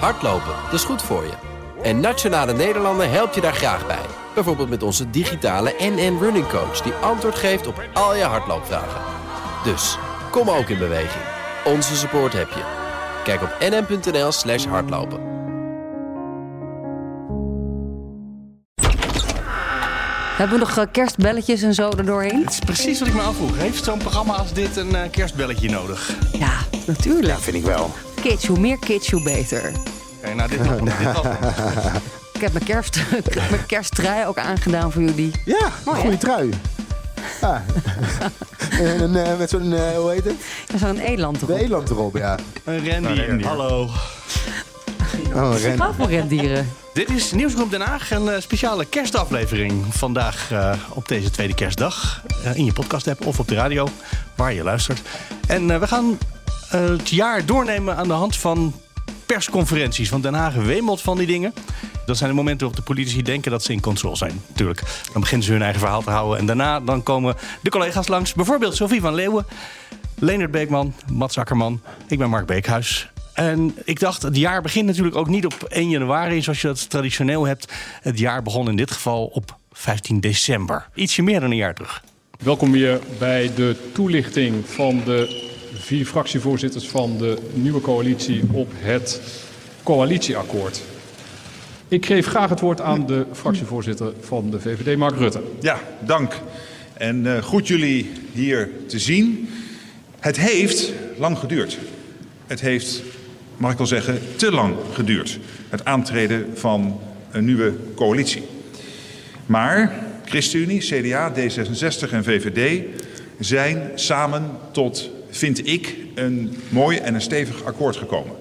Hardlopen, dat is goed voor je. En Nationale Nederlanden helpt je daar graag bij. Bijvoorbeeld met onze digitale NN Running Coach... die antwoord geeft op al je hardloopvragen. Dus, kom ook in beweging. Onze support heb je. Kijk op nn.nl slash hardlopen. Hebben we nog eh, kerstbelletjes en zo erdoorheen? Het is precies wat ik me afvroeg. Heeft zo'n programma als dit een eh, kerstbelletje nodig? Ja, natuurlijk. Vind ik wel. Kids, hoe meer kids, hoe beter. Oké, nou, dit was dit was hem. Ik heb mijn, kerst, mijn kersttrui ook aangedaan voor jullie. Ja, Mooi, goede trui. Ah. en een, eh, met zo'n, eh, hoe heet het? Er zat een eland De erop. eland erop, ja. Een rendier. Hallo. Oh, Ik ren. hou van rendieren. Dit is Nieuwsgroep Den Haag, een eh, speciale kerstaflevering. Vandaag eh, op deze tweede kerstdag. eh, in je podcast-app of op de radio, waar je luistert. En eh, we gaan het jaar doornemen aan de hand van persconferenties. Want Den Haag wemelt van die dingen. Dat zijn de momenten waarop de politici denken dat ze in controle zijn. Natuurlijk. Dan beginnen ze hun eigen verhaal te houden. En daarna dan komen de collega's langs. Bijvoorbeeld Sophie van Leeuwen, Leonard Beekman, Mats Akkerman. Ik ben Mark Beekhuis. En ik dacht, het jaar begint natuurlijk ook niet op 1 januari, zoals je dat traditioneel hebt. Het jaar begon in dit geval op 15 december. Ietsje meer dan een jaar terug. Welkom weer bij de toelichting van de vier fractievoorzitters van de nieuwe coalitie op het coalitieakkoord. Ik geef graag het woord aan de fractievoorzitter van de VVD, Mark Rutte. Ja, dank. En eh, goed jullie hier te zien. Het heeft lang geduurd. Het heeft, mag ik wel zeggen, te lang geduurd. Het aantreden van een nieuwe coalitie. Maar ChristenUnie, CDA, D66 en VVD zijn samen tot, vind ik, een mooi en een stevig akkoord gekomen.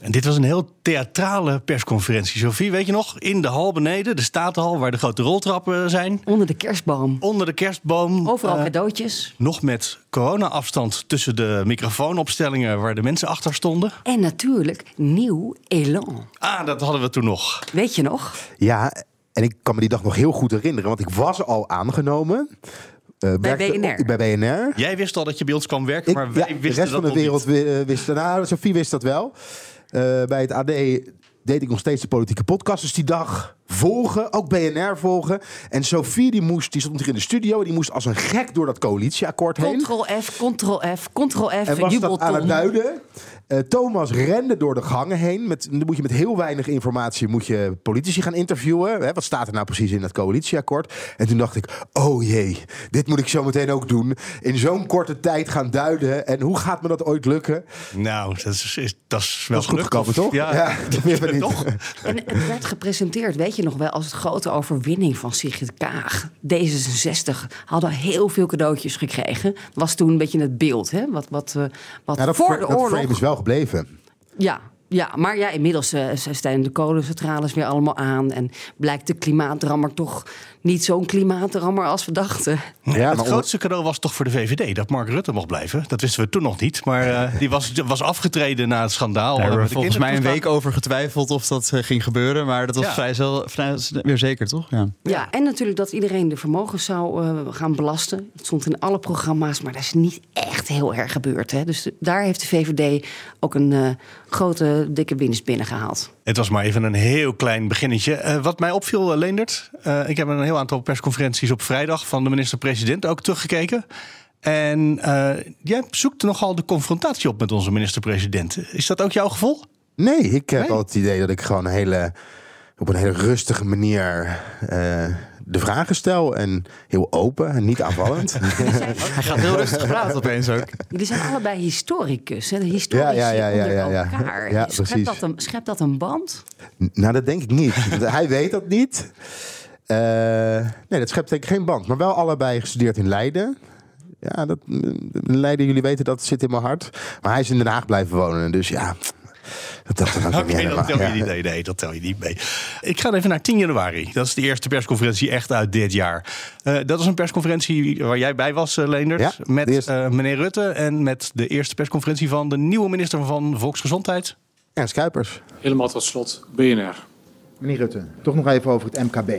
En dit was een heel theatrale persconferentie. Sophie, weet je nog? In de hal beneden, de Statenhal, waar de grote roltrappen zijn. Onder de kerstboom. Onder de kerstboom. Overal eh, cadeautjes. nog met corona-afstand tussen de microfoonopstellingen waar de mensen achter stonden. En natuurlijk nieuw elan. Ah, dat hadden we toen nog. Weet je nog? Ja, en ik kan me die dag nog heel goed herinneren, want ik was al aangenomen. Eh, Bij BNR. op- Bij BNR. Jij wist al dat je bij ons kwam werken, Ik- maar wij ja, de wisten rest dat van de nog wereld niet. eh, wist Nou, Sophie wist dat wel. Eh, bij het AD deed ik nog steeds de politieke podcast. Dus die dag volgen, ook BNR volgen. En Sophie die moest, die stond hier in de studio. en Die moest als een gek door dat coalitieakkoord heen. Ctrl F, Ctrl F, Ctrl F, En was dat aan het duiden. Eh, Thomas rende door de gangen heen. Met, dan moet je met heel weinig informatie moet je politici gaan interviewen. Hè, wat staat er nou precies in dat coalitieakkoord? En toen dacht ik, oh jee, dit moet ik zo meteen ook doen. In zo'n korte tijd gaan duiden. En hoe gaat me dat ooit lukken? Nou, dat is, is- dat is wel Dat is goed gekomen, toch? Ja, Ja, niet. toch? En het werd gepresenteerd, weet je nog wel, als het grote overwinning van Sigrid Kaag. D66 hadden heel veel cadeautjes gekregen. Was toen een beetje het beeld, hè? Wat, wat, eh, wat Ja, dat, voor de dat oorlog... frame is wel gebleven. Ja, ja, maar ja, inmiddels eh, zijn de kolencentrales weer allemaal aan. En blijkt de klimaatrammer toch niet zo'n klimaatrammer als we dachten. Ja, het grootste cadeau was toch voor de VVD dat Mark Rutte mocht blijven. Dat wisten we toen nog niet. Maar eh, die was, was afgetreden na het schandaal. Daar eh, hebben we volgens mij een week over getwijfeld of dat eh, ging gebeuren. Maar dat was Ja. vrij, zel- vrij s- weer zeker, toch? Ja. Ja. en natuurlijk dat iedereen de vermogens zou eh, gaan belasten. Het stond in alle programma's, maar dat is niet echt heel erg gebeurd. Hè? Dus de- daar heeft de VVD ook een eh, grote, dikke winst binnengehaald. Het was maar even een heel klein beginnetje. Eh, wat mij opviel, Leendert. eh, ik heb een heel aantal persconferenties op vrijdag van de minister-president ook teruggekeken. En eh, jij zoekt nogal de confrontatie op met onze minister-president. Is dat ook jouw gevoel? Nee, ik heb Nee? altijd het idee dat ik gewoon een hele, op een hele rustige manier eh, de vragen stel. En heel open en niet aanvallend. Hij gaat heel rustig praten opeens ook. Jullie zijn allebei historicus, hè? De historici Ja, ja, ja, ja, onder ja, ja. elkaar. Ja, schept, dat een, schept dat een band? nou, dat denk ik niet. Hij weet dat niet. Eh, nee, dat schept denk ik geen band. Maar wel allebei gestudeerd in Leiden. Ja, dat, Leiden, jullie weten dat zit in mijn hart. Maar hij is in Den Haag blijven wonen. Dus ja, dat, dat, dat, niet dat helemaal. tel je Ja. niet. Nee, nee, dat tel je niet mee. Ik ga even naar 10 januari. Dat is de eerste persconferentie echt uit dit jaar. Eh, dat is een persconferentie waar jij bij was, eh, Leendert. Ja, met eh, meneer Rutte en met de eerste persconferentie van de nieuwe minister van Volksgezondheid. Ernst Kuipers. Helemaal tot slot BNR. Meneer Rutte, toch nog even over het MKB.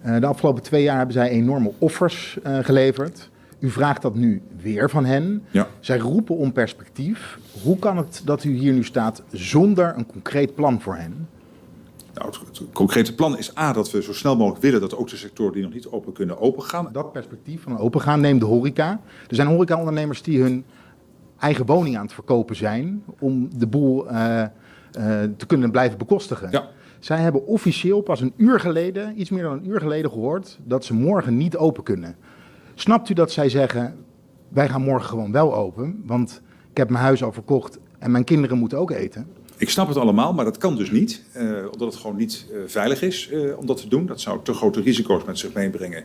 Eh, de afgelopen twee jaar hebben zij enorme offers eh, geleverd. U vraagt dat nu weer van hen. Ja. Zij roepen om perspectief. Hoe kan het dat u hier nu staat zonder een concreet plan voor hen? Nou, het, het concrete plan is A, dat we zo snel mogelijk willen dat ook de sectoren die nog niet open kunnen, open gaan. Dat perspectief van opengaan neemt de horeca. Er zijn horecaondernemers die hun eigen woning aan het verkopen zijn om de boel eh, te kunnen blijven bekostigen. Ja. Zij hebben officieel pas een uur geleden, iets meer dan een uur geleden gehoord, dat ze morgen niet open kunnen. Snapt u dat zij zeggen, wij gaan morgen gewoon wel open, want ik heb mijn huis al verkocht en mijn kinderen moeten ook eten? Ik snap het allemaal, maar dat kan dus niet. eh, omdat het gewoon niet eh, veilig is eh, om dat te doen. Dat zou te grote risico's met zich meebrengen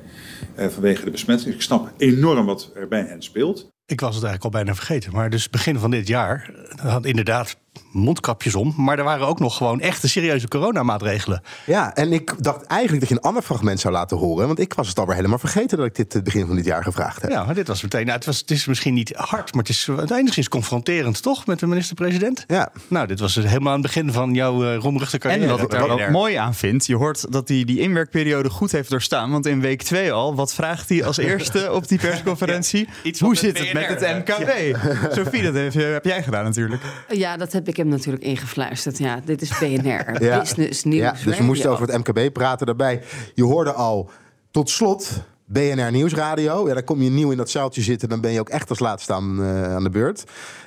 eh, vanwege de besmetting. Ik snap enorm wat er bij hen speelt. Ik was het eigenlijk al bijna vergeten. Maar dus begin van dit jaar eh, had inderdaad mondkapjes om. Maar er waren ook nog gewoon echte serieuze coronamaatregelen. Ja, en ik dacht eigenlijk dat je een ander fragment zou laten horen. Want ik was het alweer helemaal vergeten dat ik dit het begin van dit jaar gevraagd heb. Ja, maar dit was meteen. Nou, het, was, het is misschien niet hard, maar het is het enigszins confronterend, toch? Met de minister-president. Ja. Nou, dit was helemaal aan het begin van jouw uh, roemruchte carrière. En wat ik daar ook mooi aan vind, je hoort dat hij die inwerkperiode goed heeft doorstaan. Want in week 2 al, wat vraagt hij als eerste op die persconferentie? Ja, iets Hoe zit het met het MKB? Sophie, dat heb, heb jij gedaan natuurlijk. Ja, dat heb ik hem natuurlijk ingefluisterd. Ja, dit is BNR, Ja. Business News Ja, dus we moesten over het MKB praten daarbij. Je hoorde al, tot slot, BNR Nieuwsradio. Ja, dan kom je nieuw in dat zaaltje zitten, dan ben je ook echt als laatste aan, eh, aan de beurt.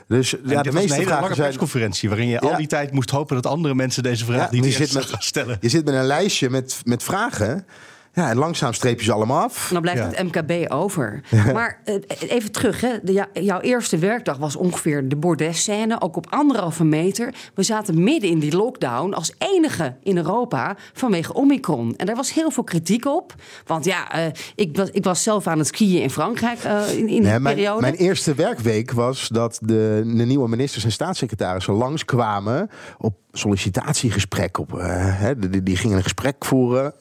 Dus Ja, ja, dit de was een meeste hele lange vragen zijn... persconferentie... waarin je al Ja. die tijd moest hopen dat andere mensen deze vraag Ja, niet je eerst zit met- gaan stellen. Je zit met een lijstje met, met vragen. Ja, en langzaam streep je ze allemaal af. En dan blijft Ja. het MKB over. Maar eh, even terug, hè. De, jouw eerste werkdag was ongeveer de bordesscène, ook op anderhalve meter. We zaten midden in die lockdown als enige in Europa vanwege Omicron. En daar was heel veel kritiek op. Want ja, eh, ik, was, ik was zelf aan het skiën in Frankrijk eh, in, in die mijn, periode. mijn eerste werkweek was dat de, de nieuwe ministers en staatssecretarissen langskwamen op sollicitatiegesprek. Op, eh, hè, die, gingen een gesprek voeren.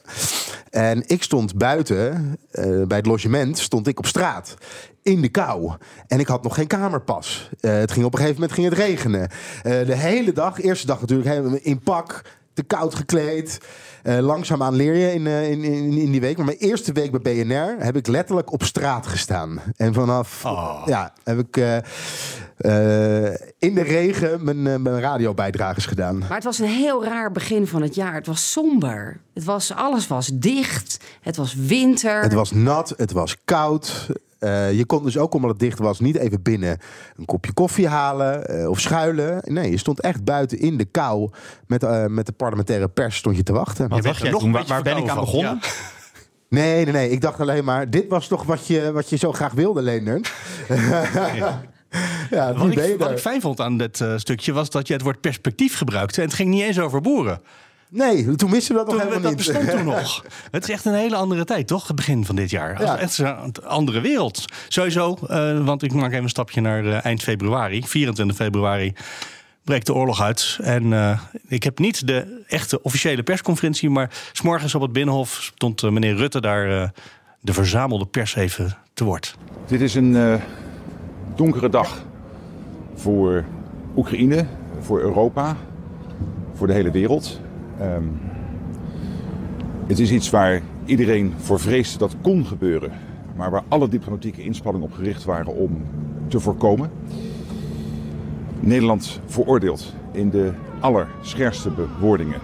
En ik stond buiten, eh, bij het logement, stond ik op straat. In de kou. En ik had nog geen kamerpas. Eh, het ging op een gegeven moment ging het regenen. De hele dag, eerste dag natuurlijk, in pak, te koud gekleed. Eh, langzaamaan leer je in, eh, in, in, in die week. Maar mijn eerste week bij BNR heb ik letterlijk op straat gestaan. En vanaf, Oh. ja, heb ik eh, eh, in de regen mijn, mijn radiobijdrages gedaan. Maar het was een heel raar begin van het jaar. Het was somber. Het was, alles was dicht. Het was winter. Het was nat, het was koud. Eh, je kon dus ook, omdat het dicht was, niet even binnen een kopje koffie halen eh, of schuilen. Nee, je stond echt buiten in de kou met, eh, met de parlementaire pers stond je te wachten. Wat bent dacht jij nog Waar, ben ik aan begonnen? Nee, nee, nee. Ik dacht alleen maar, dit was toch wat je, wat je zo graag wilde, Leendert? ja, Wat ik, wat ik fijn vond aan dit eh, stukje was dat je het woord perspectief gebruikte. En het ging niet eens over boeren. Nee, toen wisten we dat nog Toen, helemaal dat niet. bestond toen nog. Het is echt een hele andere tijd, toch? Het begin van dit jaar. Het Ja. is echt een andere wereld. Sowieso, eh, want ik maak even een stapje naar eh, eind februari. 24 februari breekt de oorlog uit. En eh, ik heb niet de echte officiële persconferentie... maar s'morgens op het Binnenhof stond meneer Rutte daar... eh, de verzamelde pers even te woord. Dit is een eh, donkere dag voor Oekraïne, voor Europa, voor de hele wereld. Ehm, het is iets waar iedereen voor vreesde dat kon gebeuren, maar waar alle diplomatieke inspanningen op gericht waren om te voorkomen. Nederland veroordeelt in de allerscherpste bewoordingen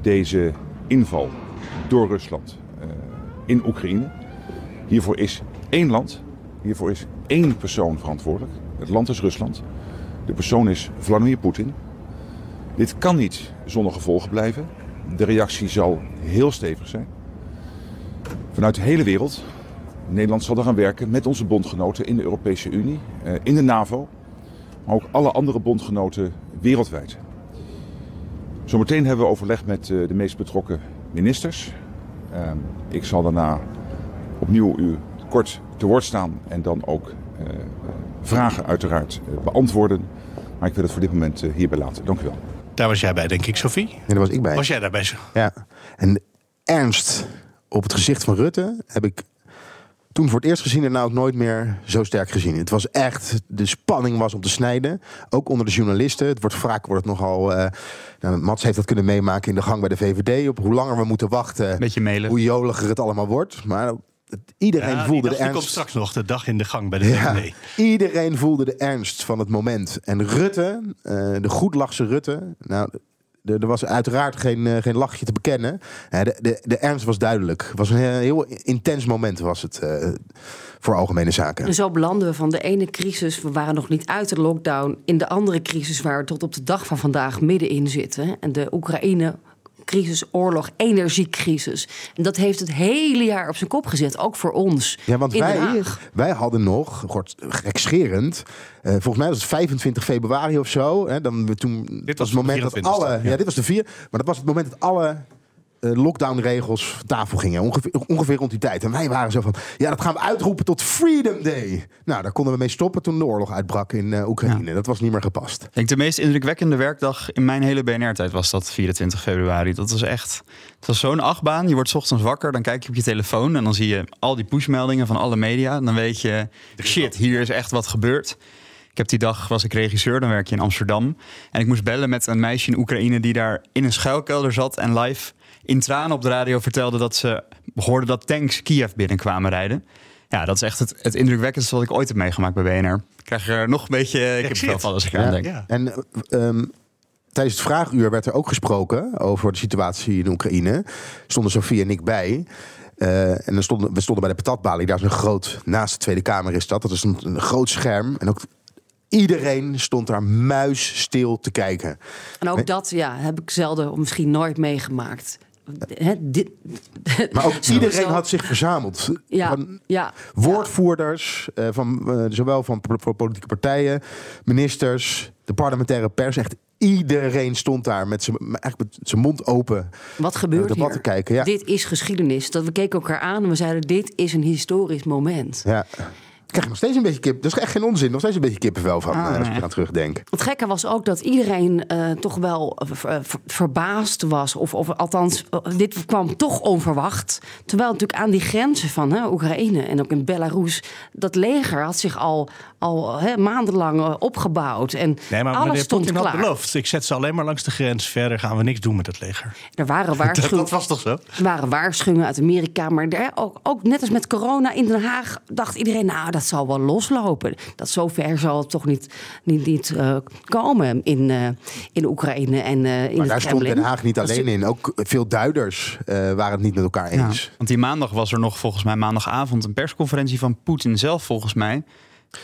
deze inval door Rusland eh, in Oekraïne. Hiervoor is één land, hiervoor is één persoon verantwoordelijk. Het land is Rusland. De persoon is Vladimir Poetin. Dit kan niet zonder gevolgen blijven. De reactie zal heel stevig zijn. Vanuit de hele wereld. Nederland zal er gaan werken met onze bondgenoten in de Europese Unie, eh, in de NAVO, maar ook alle andere bondgenoten wereldwijd. Zometeen hebben we overleg met eh, de meest betrokken ministers. Ehm, Ik zal daarna opnieuw u kort te woord staan en dan ook eh, vragen uiteraard beantwoorden. Maar ik wil het voor dit moment hierbij laten. Dank u wel. Daar was jij bij, denk ik, Sophie. Nee, daar was ik bij. Was jij daarbij? Ja. En de ernst op het gezicht van Rutte heb ik toen voor het eerst gezien en nou ook nooit meer zo sterk gezien. Het was echt, de spanning was om te snijden. Ook onder de journalisten. Het wordt vaak wordt het nogal. eh nou, Mats heeft dat kunnen meemaken in de gang bij de VVD. Op hoe langer we moeten wachten. Beetje mailen. Hoe joliger het allemaal wordt. Maar iedereen Ja, voelde de dag die komt ernst. straks nog, de dag in de gang bij de Ja, iedereen voelde de ernst van het moment. En Rutte, eh, de goedlachse Rutte, nou, er was uiteraard geen, eh, geen lachje te bekennen. De, de, de ernst was duidelijk. Het was een heel, heel intens moment was het eh, voor algemene zaken. En zo belanden we van de ene crisis, we waren nog niet uit de lockdown, in de andere crisis waar we tot op de dag van vandaag middenin zitten. En de Oekraïne. Crisis, oorlog, energiecrisis. En dat heeft het hele jaar op zijn kop gezet, ook voor ons. Ja, want in Den wij, Haag. wij hadden nog, god, gekscherend, eh, volgens mij was het 25 februari of zo. Hè, dan we toen, dit was het moment dat 24e, alle, ja. ja. dit was de vier, maar dat was het moment dat alle lockdownregels van tafel gingen. Ongeveer, ongeveer rond die tijd. En wij waren zo van, ja, dat gaan we uitroepen tot Freedom Day. Nou, daar konden we mee stoppen toen de oorlog uitbrak in eh, Oekraïne. Dat was niet meer gepast. Ik denk de meest indrukwekkende werkdag in mijn hele BNR-tijd was dat 24 februari. Dat was echt, het was zo'n achtbaan. Je wordt 's ochtends wakker, dan kijk je op je telefoon en dan zie je al die pushmeldingen van alle media. En dan weet je, shit, hier is echt wat gebeurd. Ik heb die dag, was ik regisseur, dan werk je in Amsterdam. En ik moest bellen met een meisje in Oekraïne die daar in een schuilkelder zat en live in tranen op de radio vertelde dat ze hoorde dat tanks Kiev binnenkwamen rijden. Ja, dat is echt het, het indrukwekkendste wat ik ooit heb meegemaakt bij BNR. Ik krijg er nog een beetje ik shit. van als ik eraan denk. Ja. En eh, ehm, tijdens het vraaguur werd er ook gesproken over de situatie in Oekraïne. Stonden Sofie en ik bij. Eh, en dan stonden, we stonden bij de patatbalie. Daar is een groot, naast de Tweede Kamer is dat. Dat is een, een groot scherm. En ook iedereen stond daar muisstil te kijken. En ook dat ja, heb ik zelden of misschien nooit meegemaakt. Dit, Maar ook iedereen had zich verzameld. Ja, Van ja. woordvoerders, eh, van, eh, zowel van po- po- politieke partijen, ministers, de parlementaire pers. Echt iedereen stond daar met zijn eigenlijk met zijn mond open. Wat gebeurt de debat hier? kijken, ja. Dit is geschiedenis. Dat we keken elkaar aan en we zeiden: dit is een historisch moment. Ja. Ik krijg nog steeds een beetje kip. Dat is echt geen onzin. Nog steeds een beetje kippenvel van Ah, eh, als ik eraan terugdenk. Het gekke was ook dat iedereen eh, toch wel eh, ver- ver- verbaasd was. Of, of althans, dit kwam toch onverwacht. Terwijl natuurlijk aan die grenzen van hè, Oekraïne en ook in Belarus... dat leger had zich al, al hè, maandenlang eh, opgebouwd. En Nee, maar alles stond klaar. beloofd. Ik zet ze alleen maar langs de grens. Verder gaan we niks doen met het leger. Er waren Dat, waarschuwingen. dat was toch zo? Er waren waarschuwingen uit Amerika, maar daar, ook, ook net als met corona in Den Haag dacht iedereen, nou, dat zal wel loslopen. Dat zover zal het toch niet, niet, niet eh, komen in, eh, in Oekraïne en eh, in Maar daar stond. Den Haag niet alleen in. Ook veel duiders eh, waren het niet met elkaar Ja, eens. want die maandag was er nog volgens mij maandagavond een persconferentie van Poetin zelf volgens mij.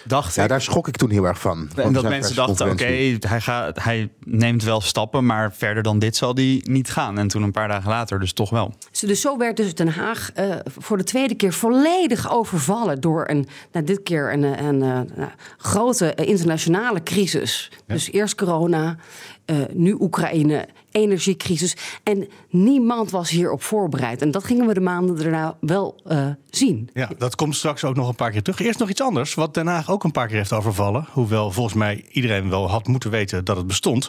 Dacht Ja, ik. daar schrok ik toen heel erg van. En dat mensen dachten, oké, hij, gaat, hij neemt wel stappen, maar verder dan dit zal hij niet gaan. En toen een paar dagen later dus toch wel. Dus zo werd dus Den Haag eh, voor de tweede keer volledig overvallen door een, nou, dit keer een, eh, een, eh, nou, grote internationale crisis. Dus eerst corona, eh, nu Oekraïne, energiecrisis. En niemand was hierop voorbereid. En dat gingen we de maanden daarna wel eh, zien. Ja, dat komt straks ook nog een paar keer terug. Eerst nog iets anders, wat Den Haag ook een paar keer heeft overvallen. Hoewel volgens mij iedereen wel had moeten weten dat het bestond.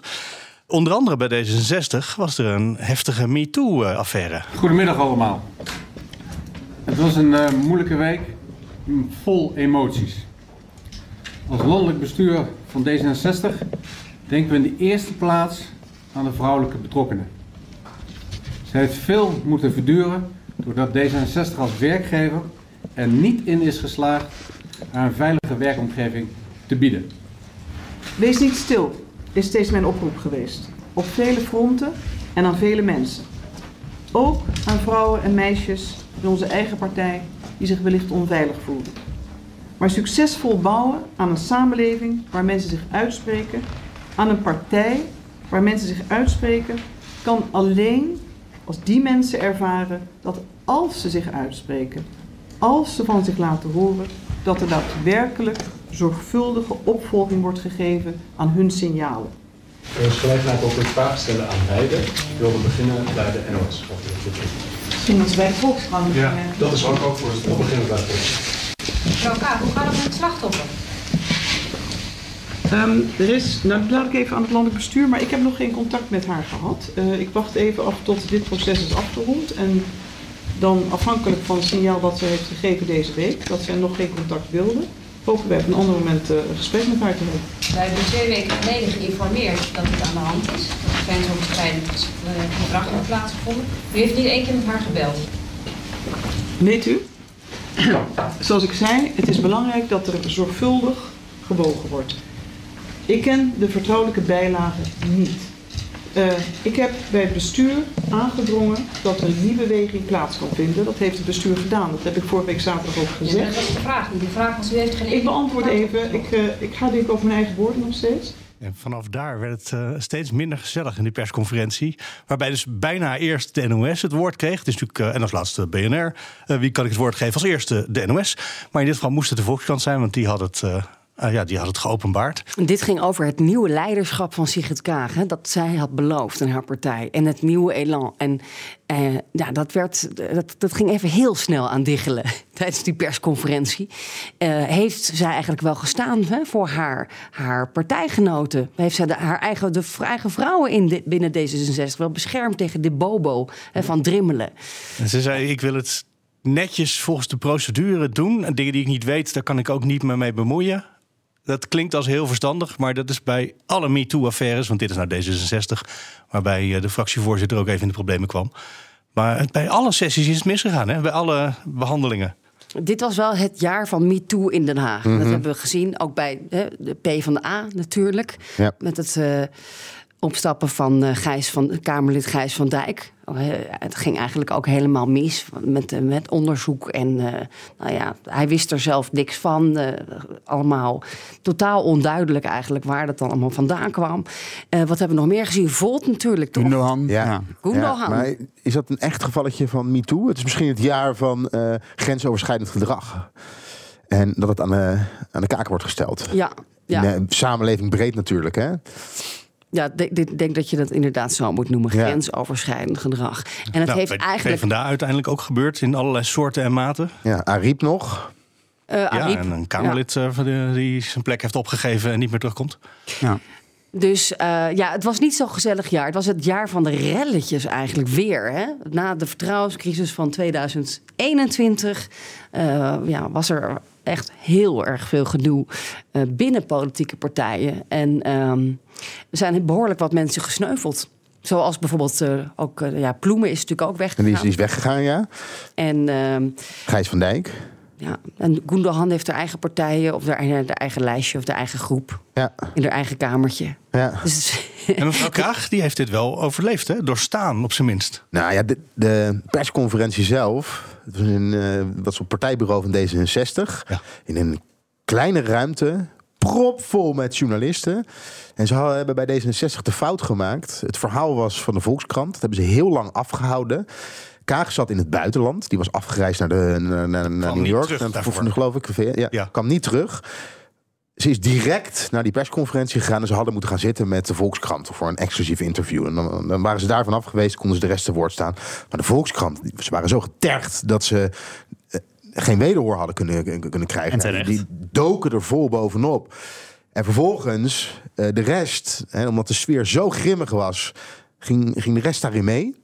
Onder andere bij D66 was er een heftige MeToo-affaire. Goedemiddag allemaal. Het was een eh, moeilijke week, vol emoties. Als landelijk bestuur van D66 denken we in de eerste plaats aan de vrouwelijke betrokkenen. Zij heeft veel moeten verduren doordat D66 als werkgever er niet in is geslaagd haar een veilige werkomgeving te bieden. Wees niet stil, is steeds mijn oproep geweest. Op vele fronten en aan vele mensen. Ook aan vrouwen en meisjes in onze eigen partij die zich wellicht onveilig voelden. Maar succesvol bouwen aan een samenleving waar mensen zich uitspreken, aan een partij waar mensen zich uitspreken, kan alleen als die mensen ervaren dat als ze zich uitspreken, als ze van zich laten horen, dat er daadwerkelijk zorgvuldige opvolging wordt gegeven aan hun signalen. Ik wil gelegenheid ook een vraag stellen aan beide. Ik wilde beginnen bij de NOS. Misschien ze bij de Volkskrant Ja, dat is ook ook voor het we beginnen bij de Volkskrant. Mevrouw Kaap, hoe gaat het met het slachtoffer? Ehm, er is, nou dat laat ik even aan het landelijk bestuur, maar ik heb nog geen contact met haar gehad. Eh, ik wacht even af tot dit proces is afgerond en dan afhankelijk van het signaal dat ze heeft gegeven deze week, dat ze nog geen contact wilde, hopen wij op een ander moment eh, een gesprek met haar te hebben. Wij hebben twee weken geleden geïnformeerd dat het aan de hand is. Dat er grensoverschrijdend gedrag heeft plaatsgevonden. U heeft niet één keer met haar gebeld. Weet u? Zoals ik zei, het is belangrijk dat er zorgvuldig gewogen wordt. Ik ken de vertrouwelijke bijlagen niet. Uh, ik heb bij het bestuur aangedrongen dat er die beweging plaats kan vinden. Dat heeft het bestuur gedaan. Dat heb ik vorige week zaterdag ook gezegd. Ja, dat is de vraag. Die vraag was, u heeft geen ik beantwoord even. Ik, uh, ik ga denk over mijn eigen woorden nog steeds. En vanaf daar werd het uh, steeds minder gezellig in die persconferentie. Waarbij dus bijna eerst de NOS het woord kreeg. Het is natuurlijk, uh, en als laatste BNR. Uh, wie kan ik het woord geven als eerste? De NOS. Maar in dit geval moest het de Volkskrant zijn, want die had het uh, ja, die had het geopenbaard. Dit ging over het nieuwe leiderschap van Sigrid Kaag. Hè, dat zij had beloofd in haar partij. En het nieuwe elan. En uh, ja, dat, werd, dat, dat ging even heel snel aan diggelen tijdens die persconferentie. Uh, heeft zij eigenlijk wel gestaan hè, voor haar, haar partijgenoten? Heeft zij de, haar eigen, de eigen vrouwen in de, binnen D66 wel beschermd tegen de bobo hè, van Drimmelen? En ze zei, ik wil het netjes volgens de procedure doen. En dingen die ik niet weet, daar kan ik ook niet meer mee bemoeien dat klinkt als heel verstandig, maar dat is bij alle MeToo-affaires, want dit is nou D66, waarbij de fractievoorzitter ook even in de problemen kwam. Maar bij alle sessies is het misgegaan, hè? bij alle behandelingen. Dit was wel het jaar van MeToo in Den Haag. Mhm. Dat hebben we gezien, ook bij hè, de P van de A natuurlijk. Ja. Met het uh, opstappen van uh, Gijs van, Kamerlid Gijs van Dijk. Oh, het ging eigenlijk ook helemaal mis met, uh, met onderzoek. En uh, nou ja, hij wist er zelf niks van. Uh, allemaal totaal onduidelijk eigenlijk waar dat dan allemaal vandaan kwam. wat hebben we nog meer gezien? Volt natuurlijk, toch? Gundogan. Ja. ja. Gundogan. Ja, maar is dat een echt gevalletje van MeToo? Het is misschien het jaar van grensoverschrijdend gedrag. En dat het aan de, aan de kaak wordt gesteld. Ja. ja. In de samenleving breed natuurlijk, hè? Ja, ik denk dat je dat inderdaad zo moet noemen. Ja. Grensoverschrijdend gedrag. En het nou, heeft eigenlijk... PvdA uiteindelijk ook gebeurd in allerlei soorten en maten. Ja, Ariep nog. Uh, ja, en een Kamerlid ja. uh, die zijn plek heeft opgegeven en niet meer terugkomt. Ja. Dus uh, ja, het was niet zo'n gezellig jaar. Het was het jaar van de relletjes eigenlijk weer. Hè? Na de vertrouwenscrisis van 2021 uh, ja, was er echt heel erg veel gedoe uh, binnen politieke partijen. En um, er zijn behoorlijk wat mensen gesneuveld. Zoals bijvoorbeeld uh, ook, uh, ja, Ploemen is natuurlijk ook weggegaan. En die is, die is weggegaan, ja. En, uh, Gijs van Dijk. Ja, en Gundogan heeft haar eigen partijen, of haar, haar eigen lijstje, of haar eigen groep. Ja. In haar eigen kamertje. Ja. Dus, en mevrouw Kaag, die heeft dit wel overleefd, hè? Doorstaan, op zijn minst. Nou ja, de, de persconferentie zelf. Het was een uh, wat zo'n partijbureau van D66. Ja. In een kleine ruimte. Propvol met journalisten. En ze hebben bij D66 de fout gemaakt. Het verhaal was van de Volkskrant. Dat hebben ze heel lang afgehouden. Kaag zat in het buitenland. Die was afgereisd naar, de, naar, naar, naar New York. Terug, naar, voor, geloof ik. Ja, ja. Kwam niet terug. Ze is direct naar die persconferentie gegaan. En ze hadden moeten gaan zitten met de Volkskrant. Voor een exclusief interview. En dan, dan waren ze daarvan af geweest. Konden ze de rest te woord staan. Maar de Volkskrant. Ze waren zo getergd dat ze uh, geen wederhoor hadden kunnen, kunnen krijgen. En die doken er vol bovenop. En vervolgens uh, de rest. Hè, omdat de sfeer zo grimmig was. Ging, ging de rest daarin mee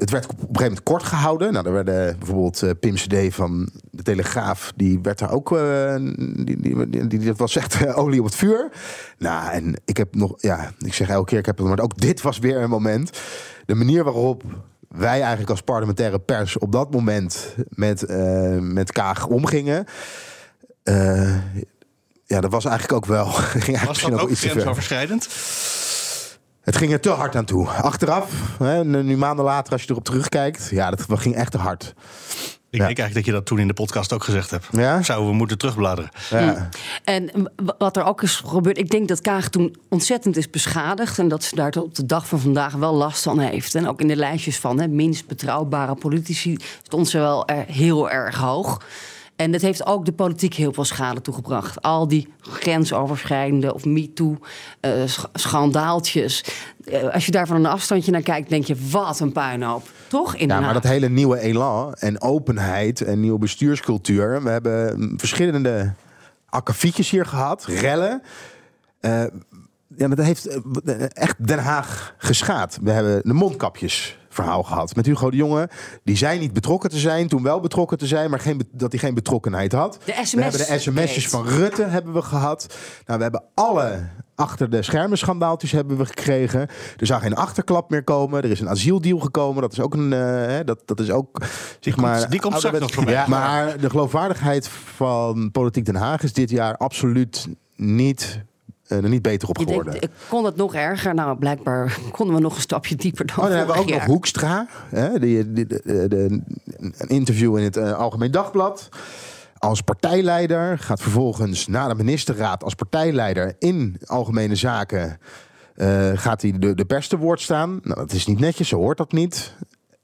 het werd op een gegeven moment kort gehouden. Nou, er werden bijvoorbeeld uh, Pim CD van de Telegraaf, die werd daar ook, uh, die, die, die, die, dat was echt uh, olie op het vuur. Nou, en ik heb nog, ja, ik zeg elke keer, ik heb het, maar ook dit was weer een moment. De manier waarop wij eigenlijk als parlementaire pers op dat moment met, met Kaag omgingen. ja, dat was eigenlijk ook wel. Ging was dat ook grensoverschrijdend? Het ging er te hard aan toe. Achteraf, hè, nu maanden later, als je erop terugkijkt, ja, dat ging echt te hard. Ik Ja. denk eigenlijk dat je dat toen in de podcast ook gezegd hebt. Ja? Zouden we moeten terugbladeren. Ja. En wat er ook is gebeurd, ik denk dat Kaag toen ontzettend is beschadigd. En dat ze daar tot op de dag van vandaag wel last van heeft. En ook in de lijstjes van hè, minst betrouwbare politici stond ze wel er heel erg hoog. En dat heeft ook de politiek heel veel schade toegebracht. Al die grensoverschrijdende of MeToo-schandaaltjes. Uh, als je daar van een afstandje naar kijkt, denk je, wat een puinhoop. Toch? In Ja, maar dat hele nieuwe elan en openheid en nieuwe bestuurscultuur. We hebben verschillende akkefietjes hier gehad, rellen. Uh, ja, dat heeft echt Den Haag geschaad. We hebben de mondkapjes verhaal gehad met Hugo de Jonge. Die zei niet betrokken te zijn, toen wel betrokken te zijn, maar geen, dat hij geen betrokkenheid had. De SMS we hebben de sms'jes van Rutte hebben we gehad. Nou, we hebben alle achter de schermen schandaaltjes hebben we gekregen. Er zou geen achterklap meer komen. Er is een asieldeal gekomen. Dat is ook een, eh, hè, dat, dat is ook, zeg maar... die komt straks ouderwets- nog voorbij. Ja, maar de geloofwaardigheid van Politiek Den Haag is dit jaar absoluut niet, er niet beter op geworden. denkt, ik kon het nog erger. Nou, blijkbaar konden we nog een stapje dieper dan Oh, dan hebben we ook nog. Hoekstra. Hè, die, die- de- een interview in het eh, Algemeen Dagblad. Als partijleider gaat vervolgens na de ministerraad als partijleider in algemene zaken. eh, gaat hij de, de pers te woord staan. Nou, dat is niet netjes, zo hoort dat niet.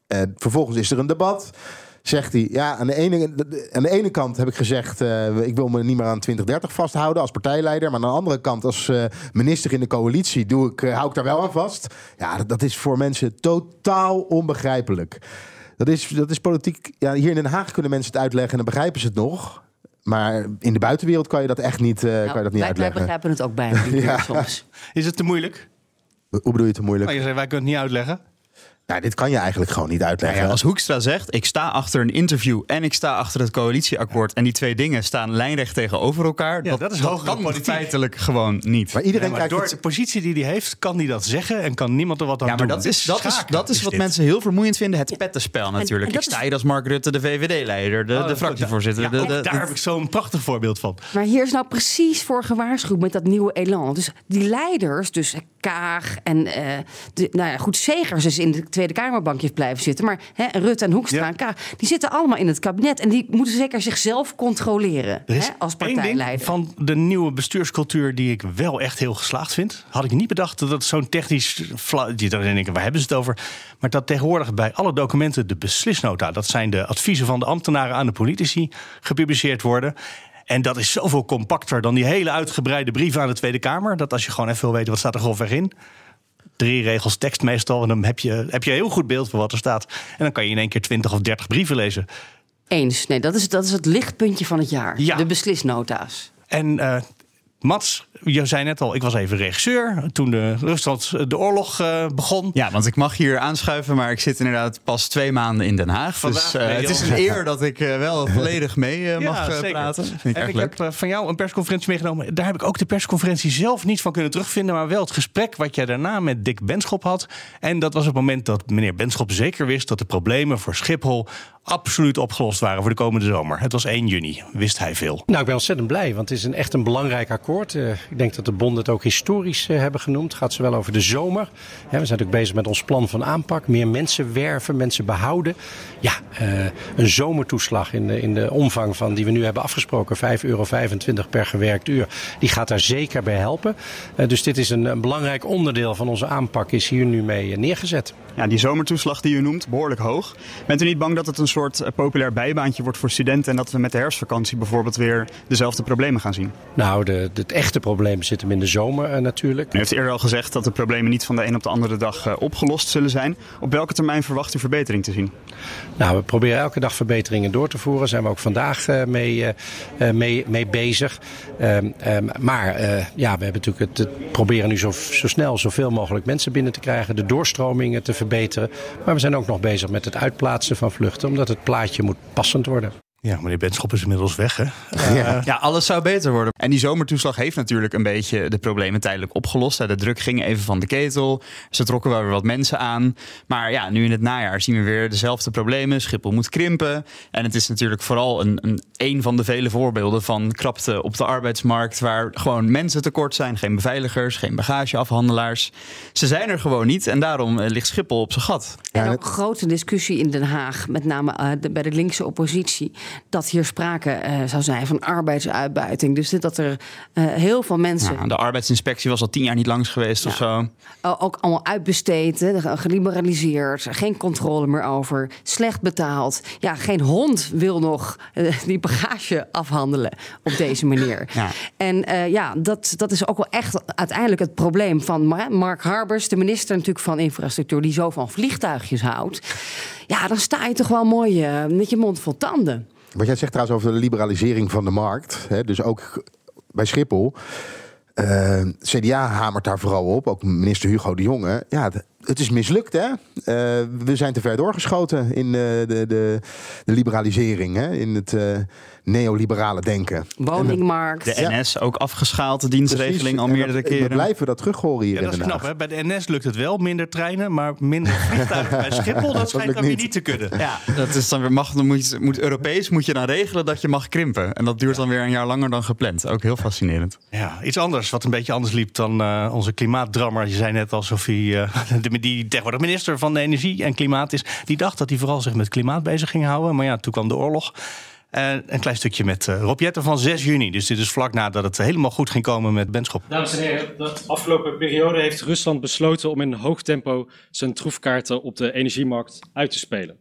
Eh, vervolgens is er een debat. Zegt hij, ja, aan de ene, aan de ene kant heb ik gezegd, eh, ik wil me niet meer aan 2030 vasthouden als partijleider. Maar aan de andere kant, als eh, minister in de coalitie, doe ik, eh, hou ik daar wel aan vast. Ja, dat, dat is voor mensen totaal onbegrijpelijk. Dat is, dat is politiek. Ja, hier in Den Haag kunnen mensen het uitleggen en dan begrijpen ze het nog. Maar in de buitenwereld kan je dat echt niet, eh, kan je dat niet Nou, wij, wij uitleggen. begrijpen het ook bijna niet meer Ja. soms. Is het te moeilijk? Hoe bedoel je te moeilijk? Oh, je zei, wij kunnen het niet uitleggen. Nou, dit kan je eigenlijk gewoon niet uitleggen. Nou ja, als Hoekstra zegt, ik sta achter een interview en ik sta achter het coalitieakkoord. En die twee dingen staan lijnrecht tegenover elkaar. Ja, dat is hogere kan politiek. feitelijk gewoon niet. Maar iedereen Nee, maar kijkt door de positie die hij heeft, kan hij dat zeggen en kan niemand er wat aan Ja, doen. maar dat is, dat is, dat is wat dit. mensen heel vermoeiend vinden. Het pettenspel natuurlijk. en dat ik sta is- hier als Mark Rutte, de VVD-leider, de, Oh, de fractievoorzitter. Ja, de, ook de- daar de- heb ik zo'n prachtig voorbeeld van. Maar hier is nou precies voor gewaarschuwd met dat nieuwe elan. Dus die leiders, dus Kaag en eh, de, nou ja, goed, Segers is in de Tweede Kamerbankjes blijven zitten. Maar hè, en Rutte en Hoekstra Ja. en Kaag, die zitten allemaal in het kabinet. En die moeten zeker zichzelf controleren Er is hè, als partijleider. van de nieuwe bestuurscultuur die ik wel echt heel geslaagd vind. Had ik niet bedacht dat het zo'n technisch... Die dan denk ik, waar hebben ze het over? Maar dat tegenwoordig bij alle documenten de beslisnota... dat zijn de adviezen van de ambtenaren aan de politici... gepubliceerd worden... En dat is zoveel compacter dan die hele uitgebreide brief aan de Tweede Kamer. Dat als je gewoon even wil weten wat staat er grofweg in. Drie regels tekst meestal. En dan heb je, heb je een heel goed beeld van wat er staat. En dan kan je in één keer twintig of dertig brieven lezen. Eens. Nee, dat is, dat is het lichtpuntje van het jaar. Ja. De beslisnota's. En eh, Mats, je zei net al, ik was even regisseur toen de Rusland de oorlog eh, begon. Ja, want ik mag hier aanschuiven, maar ik zit inderdaad pas twee maanden in Den Haag. Vandaag dus eh, het is een eer dat ik eh, wel volledig mee mag praten. Vind ik en ik leuk. heb van jou een persconferentie meegenomen. Daar heb ik ook de persconferentie zelf niet van kunnen terugvinden. Maar wel het gesprek wat jij daarna met Dick Benschop had. En dat was het moment dat meneer Benschop zeker wist dat de problemen voor Schiphol absoluut opgelost waren voor de komende zomer. Het was 1 juni, wist hij veel. Nou, ik ben ontzettend blij, want het is een, echt een belangrijk akkoord. Eh, ik denk dat de bonden het ook historisch eh, hebben genoemd. Het gaat zowel over de zomer. Hè, we zijn ook bezig met ons plan van aanpak. Meer mensen werven, mensen behouden. Ja, eh, een zomertoeslag in de, in de omvang van die we nu hebben afgesproken. 5,25 euro per gewerkt uur. Die gaat daar zeker bij helpen. Eh, dus dit is een, een belangrijk onderdeel van onze aanpak. Is hier nu mee eh, neergezet. Ja, die zomertoeslag die u noemt, behoorlijk hoog. Bent u niet bang dat het een soort populair bijbaantje wordt voor studenten en dat we met de herfstvakantie bijvoorbeeld weer dezelfde problemen gaan zien? Nou, de, de, het echte probleem zit hem in de zomer natuurlijk. U heeft eerder al gezegd dat de problemen niet van de een op de andere dag opgelost zullen zijn. Op welke termijn verwacht u verbetering te zien? Nou, we proberen elke dag verbeteringen door te voeren. Daar zijn we ook vandaag eh, mee, eh, eh, mee, mee bezig. Ehm, ehm, maar ja, we hebben natuurlijk het, het proberen nu zo, zo snel zoveel mogelijk mensen binnen te krijgen. De doorstromingen te verbeteren. Maar we zijn ook nog bezig met het uitplaatsen van vluchten. Omdat het plaatje moet passend worden. Ja, meneer Benschop is inmiddels weg, hè? Ja. ja, alles zou beter worden. En die zomertoeslag heeft natuurlijk een beetje de problemen tijdelijk opgelost. hè. De druk ging even van de ketel. Ze trokken wel weer wat mensen aan. Maar ja, nu in het najaar zien we weer dezelfde problemen. Schiphol moet krimpen. En het is natuurlijk vooral een, een, een van de vele voorbeelden van krapte op de arbeidsmarkt. Waar gewoon mensen tekort zijn. Geen beveiligers, geen bagageafhandelaars. Ze zijn er gewoon niet. En daarom eh, ligt Schiphol op zijn gat. En ook grote discussie in Den Haag, met name eh, de- bij de linkse oppositie, dat hier sprake eh, zou zijn van arbeidsuitbuiting. Dus dat er eh, heel veel mensen Nou, de arbeidsinspectie was al tien jaar niet langs geweest of zo. ook allemaal uitbesteed, geliberaliseerd, geen controle meer over, slecht betaald. Ja, geen hond wil nog eh, die bagage afhandelen op deze manier. Ja. En ja, dat, dat is ook wel echt uiteindelijk het probleem van Ma- Mark Harbers, de minister natuurlijk van Infrastructuur, die zo van vliegtuigjes houdt. Ja, dan sta je toch wel mooi met je mond vol tanden. Wat jij zegt trouwens over de liberalisering van de markt. Hè, dus ook bij Schiphol. eh, CDA hamert daar vooral op. Ook minister Hugo de Jonge. Ja, het, is mislukt hè. Eh, we zijn te ver doorgeschoten in eh, de, de, de liberalisering. Hè? In het, neoliberale denken. Woningmarkt. De NS ook afgeschaald, de dienstregeling al meerdere keren. We blijven dat terughoren hier Ja, in dat is Den Haag. knap, hè? Bij de NS lukt het wel, minder treinen, maar minder vliegtuigen bij Schiphol, dat schijnt dan weer niet. te kunnen. Ja, dat is dan weer mag, dan moet, Europees moet je dan regelen dat je mag krimpen. En dat duurt dan weer een jaar langer dan gepland. Ook heel fascinerend. Ja, iets anders, wat een beetje anders liep dan eh, onze klimaatdrammer. Je zei net alsof hij, eh, de, die tegenwoordig minister van Energie en Klimaat is. Die dacht dat hij vooral zich met klimaat bezig ging houden. Maar ja, toen kwam de oorlog. En een klein stukje met eh Rob Jetten van 6 juni. Dus dit is vlak nadat het helemaal goed ging komen met Benschop. Dames en heren, de afgelopen periode heeft Rusland besloten om in hoog tempo zijn troefkaarten op de energiemarkt uit te spelen.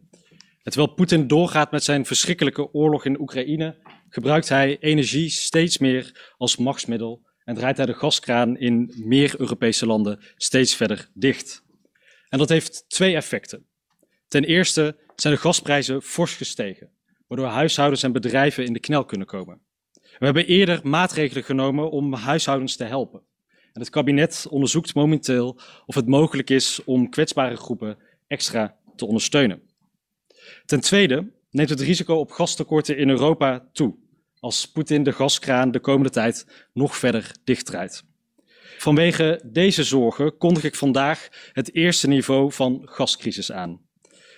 En terwijl Poetin doorgaat met zijn verschrikkelijke oorlog in Oekraïne, gebruikt hij energie steeds meer als machtsmiddel en draait hij de gaskraan in meer Europese landen steeds verder dicht. En dat heeft twee effecten. Ten eerste zijn de gasprijzen fors gestegen, waardoor huishoudens en bedrijven in de knel kunnen komen. We hebben eerder maatregelen genomen om huishoudens te helpen. En het kabinet onderzoekt momenteel of het mogelijk is om kwetsbare groepen extra te ondersteunen. Ten tweede neemt het risico op gastekorten in Europa toe, als Poetin de gaskraan de komende tijd nog verder dichtdraait. Vanwege deze zorgen kondig ik vandaag het eerste niveau van gascrisis aan.